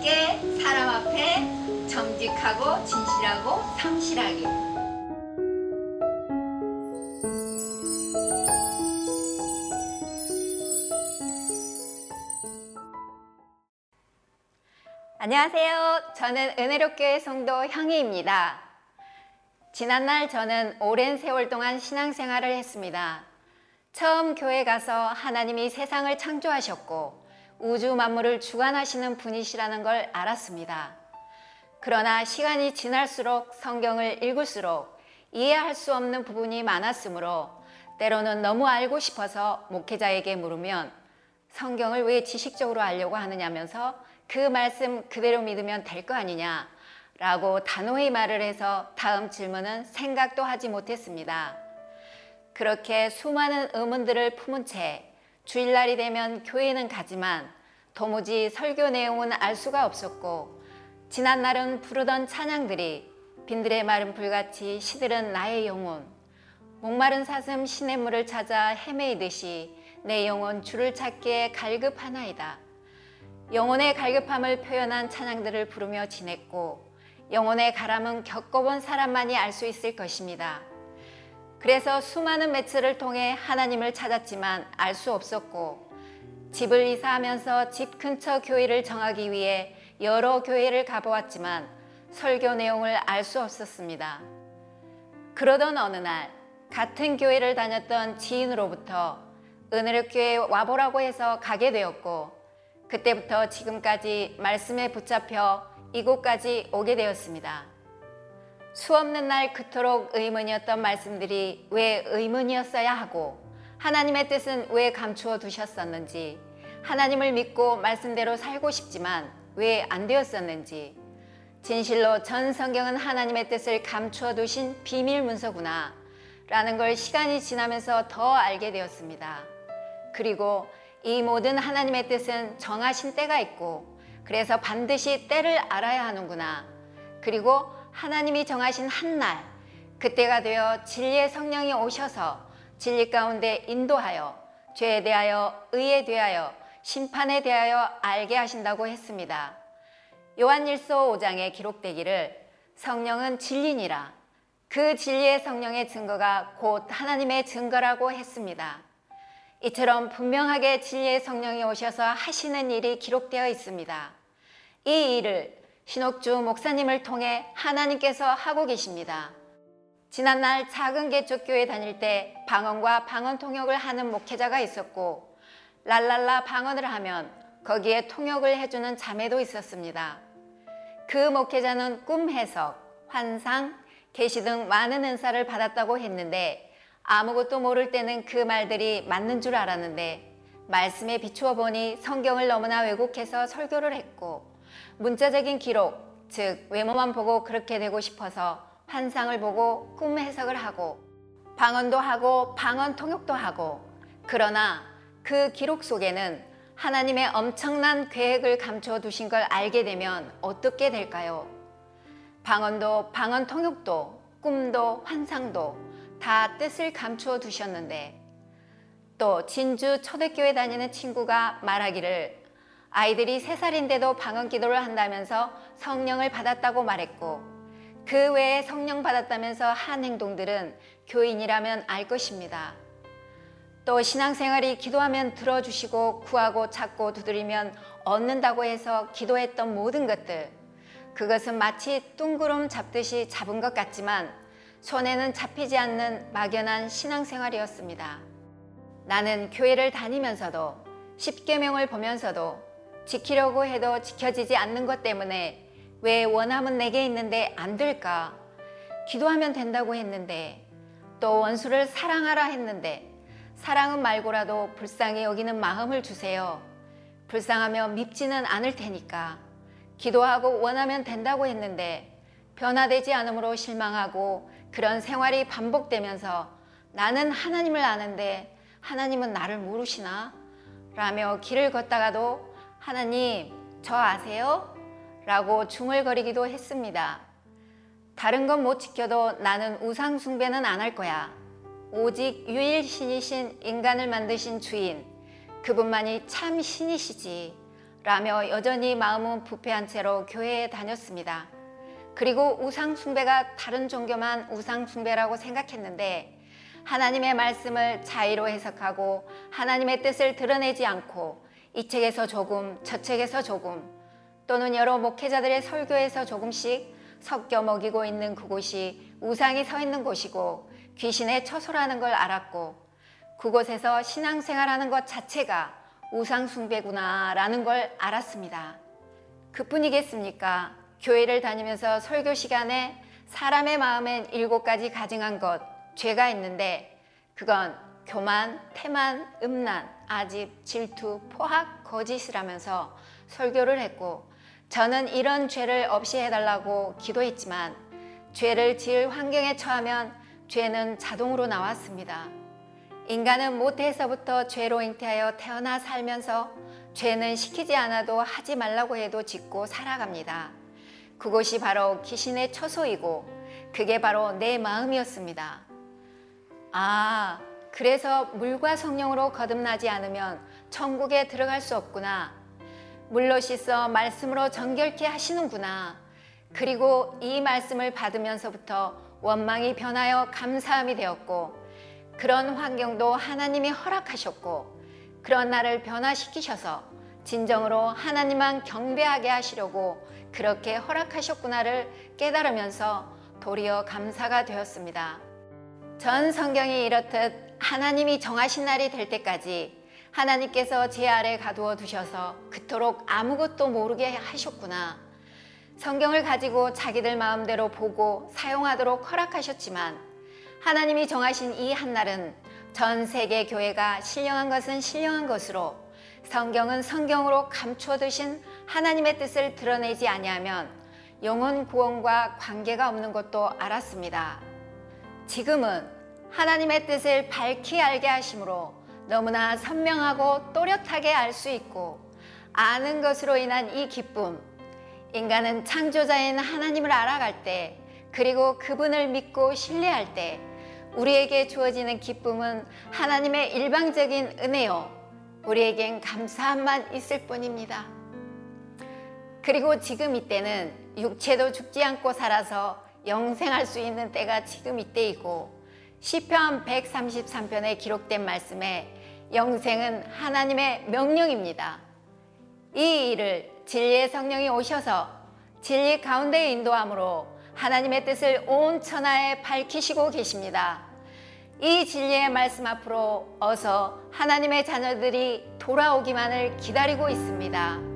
함께 사람 앞에 정직하고 진실하고 성실하게 안녕하세요. 저는 은혜롭교회 성도 형희입니다. 지난날 저는 오랜 세월 동안 신앙생활을 했습니다. 처음 교회 가서 하나님이 세상을 창조하셨고 우주 만물을 주관하시는 분이시라는 걸 알았습니다. 그러나 시간이 지날수록 성경을 읽을수록 이해할 수 없는 부분이 많았으므로 때로는 너무 알고 싶어서 목회자에게 물으면 성경을 왜 지식적으로 알려고 하느냐면서 그 말씀 그대로 믿으면 될 거 아니냐 라고 단호히 말을 해서 다음 질문은 생각도 하지 못했습니다. 그렇게 수많은 의문들을 품은 채 주일날이 되면 교회는 가지만 도무지 설교 내용은 알 수가 없었고 지난날은 부르던 찬양들이 빈들의 마른 불같이 시들은 나의 영혼 목마른 사슴 시냇물을 찾아 헤매이듯이 내 영혼 주를 찾기에 갈급하나이다. 영혼의 갈급함을 표현한 찬양들을 부르며 지냈고 영혼의 가람은 겪어본 사람만이 알 수 있을 것입니다. 그래서 수많은 매체를 통해 하나님을 찾았지만 알 수 없었고 집을 이사하면서 집 근처 교회를 정하기 위해 여러 교회를 가보았지만 설교 내용을 알 수 없었습니다. 그러던 어느 날 같은 교회를 다녔던 지인으로부터 은혜롭교회 와보라고 해서 가게 되었고 그때부터 지금까지 말씀에 붙잡혀 이곳까지 오게 되었습니다. 수 없는 날 그토록 의문이었던 말씀들이 왜 의문이었어야 하고 하나님의 뜻은 왜 감추어 두셨었는지 하나님을 믿고 말씀대로 살고 싶지만 왜 안 되었었는지 진실로 전 성경은 하나님의 뜻을 감추어 두신 비밀 문서구나 라는 걸 시간이 지나면서 더 알게 되었습니다. 그리고 이 모든 하나님의 뜻은 정하신 때가 있고 그래서 반드시 때를 알아야 하는구나. 그리고 하나님이 정하신 한 날, 그때가 되어 진리의 성령이 오셔서 진리 가운데 인도하여 죄에 대하여 의에 대하여 심판에 대하여 알게 하신다고 했습니다. 요한일서 5장에 기록되기를 성령은 진리니라. 그 진리의 성령의 증거가 곧 하나님의 증거라고 했습니다. 이처럼 분명하게 진리의 성령이 오셔서 하시는 일이 기록되어 있습니다. 이 일을 신옥주 목사님을 통해 하나님께서 하고 계십니다. 지난날 작은 개척교회 다닐 때 방언과 방언 통역을 하는 목회자가 있었고 랄랄라 방언을 하면 거기에 통역을 해주는 자매도 있었습니다. 그 목회자는 꿈 해석, 환상, 계시 등 많은 은사를 받았다고 했는데 아무것도 모를 때는 그 말들이 맞는 줄 알았는데 말씀에 비추어 보니 성경을 너무나 왜곡해서 설교를 했고 문자적인 기록, 즉 외모만 보고 그렇게 되고 싶어서 환상을 보고 꿈 해석을 하고 방언도 하고 방언 통역도 하고 그러나 그 기록 속에는 하나님의 엄청난 계획을 감춰 두신 걸 알게 되면 어떻게 될까요? 방언도 방언 통역도 꿈도 환상도 다 뜻을 감추어 두셨는데 또 진주 초대교회 다니는 친구가 말하기를 아이들이 세살인데도 방언 기도를 한다면서 성령을 받았다고 말했고 그 외에 성령 받았다면서 한 행동들은 교인이라면 알 것입니다. 또 신앙생활이 기도하면 들어주시고 구하고 찾고 두드리면 얻는다고 해서 기도했던 모든 것들 그것은 마치 뚱구름 잡듯이 잡은 것 같지만 손에는 잡히지 않는 막연한 신앙생활이었습니다. 나는 교회를 다니면서도 십계명을 보면서도 지키려고 해도 지켜지지 않는 것 때문에 왜 원함은 내게 있는데 안 될까? 기도하면 된다고 했는데 또 원수를 사랑하라 했는데 사랑은 말고라도 불쌍히 여기는 마음을 주세요. 불쌍하며 밉지는 않을 테니까 기도하고 원하면 된다고 했는데 변화되지 않으므로 실망하고 그런 생활이 반복되면서 나는 하나님을 아는데 하나님은 나를 모르시나? 라며 길을 걷다가도 하나님, 저 아세요? 라고 중얼거리기도 했습니다. 다른 건 못 지켜도 나는 우상숭배는 안 할 거야. 오직 유일신이신 인간을 만드신 주인, 그분만이 참 신이시지. 라며 여전히 마음은 부패한 채로 교회에 다녔습니다. 그리고 우상숭배가 다른 종교만 우상숭배라고 생각했는데 하나님의 말씀을 자의로 해석하고 하나님의 뜻을 드러내지 않고 이 책에서 조금 저 책에서 조금 또는 여러 목회자들의 설교에서 조금씩 섞여 먹이고 있는 그곳이 우상이 서 있는 곳이고 귀신의 처소라는 걸 알았고 그곳에서 신앙생활하는 것 자체가 우상숭배구나라는 걸 알았습니다. 그뿐이겠습니까? 교회를 다니면서 설교 시간에 사람의 마음엔 일곱 가지 가증한 것, 죄가 있는데 그건 교만, 태만, 음란, 아집, 질투, 포학, 거짓이라면서 설교를 했고 저는 이런 죄를 없이 해달라고 기도했지만 죄를 지을 환경에 처하면 죄는 자동으로 나왔습니다. 인간은 모태에서부터 죄로 잉태하여 태어나 살면서 죄는 시키지 않아도 하지 말라고 해도 짓고 살아갑니다. 그곳이 바로 귀신의 처소이고 그게 바로 내 마음이었습니다. 아, 그래서 물과 성령으로 거듭나지 않으면 천국에 들어갈 수 없구나. 물로 씻어 말씀으로 정결케 하시는구나. 그리고 이 말씀을 받으면서부터 원망이 변하여 감사함이 되었고 그런 환경도 하나님이 허락하셨고 그런 나를 변화시키셔서 진정으로 하나님만 경배하게 하시려고 그렇게 허락하셨구나를 깨달으면서 도리어 감사가 되었습니다. 전 성경이 이렇듯 하나님이 정하신 날이 될 때까지 하나님께서 제 아래 가두어 두셔서 그토록 아무것도 모르게 하셨구나. 성경을 가지고 자기들 마음대로 보고 사용하도록 허락하셨지만 하나님이 정하신 이 한날은 전 세계 교회가 신령한 것은 신령한 것으로 성경은 성경으로 감추어 두신 하나님의 뜻을 드러내지 아니하면 영혼 구원과 관계가 없는 것도 알았습니다. 지금은 하나님의 뜻을 밝히 알게 하심으로 너무나 선명하고 또렷하게 알 수 있고 아는 것으로 인한 이 기쁨 인간은 창조자인 하나님을 알아갈 때 그리고 그분을 믿고 신뢰할 때 우리에게 주어지는 기쁨은 하나님의 일방적인 은혜요 우리에겐 감사함만 있을 뿐입니다. 그리고 지금 이때는 육체도 죽지 않고 살아서 영생할 수 있는 때가 지금 이때이고 시편 133편에 기록된 말씀에 영생은 하나님의 명령입니다. 이 일을 진리의 성령이 오셔서 진리 가운데 인도함으로 하나님의 뜻을 온 천하에 밝히시고 계십니다. 이 진리의 말씀 앞으로 어서 하나님의 자녀들이 돌아오기만을 기다리고 있습니다.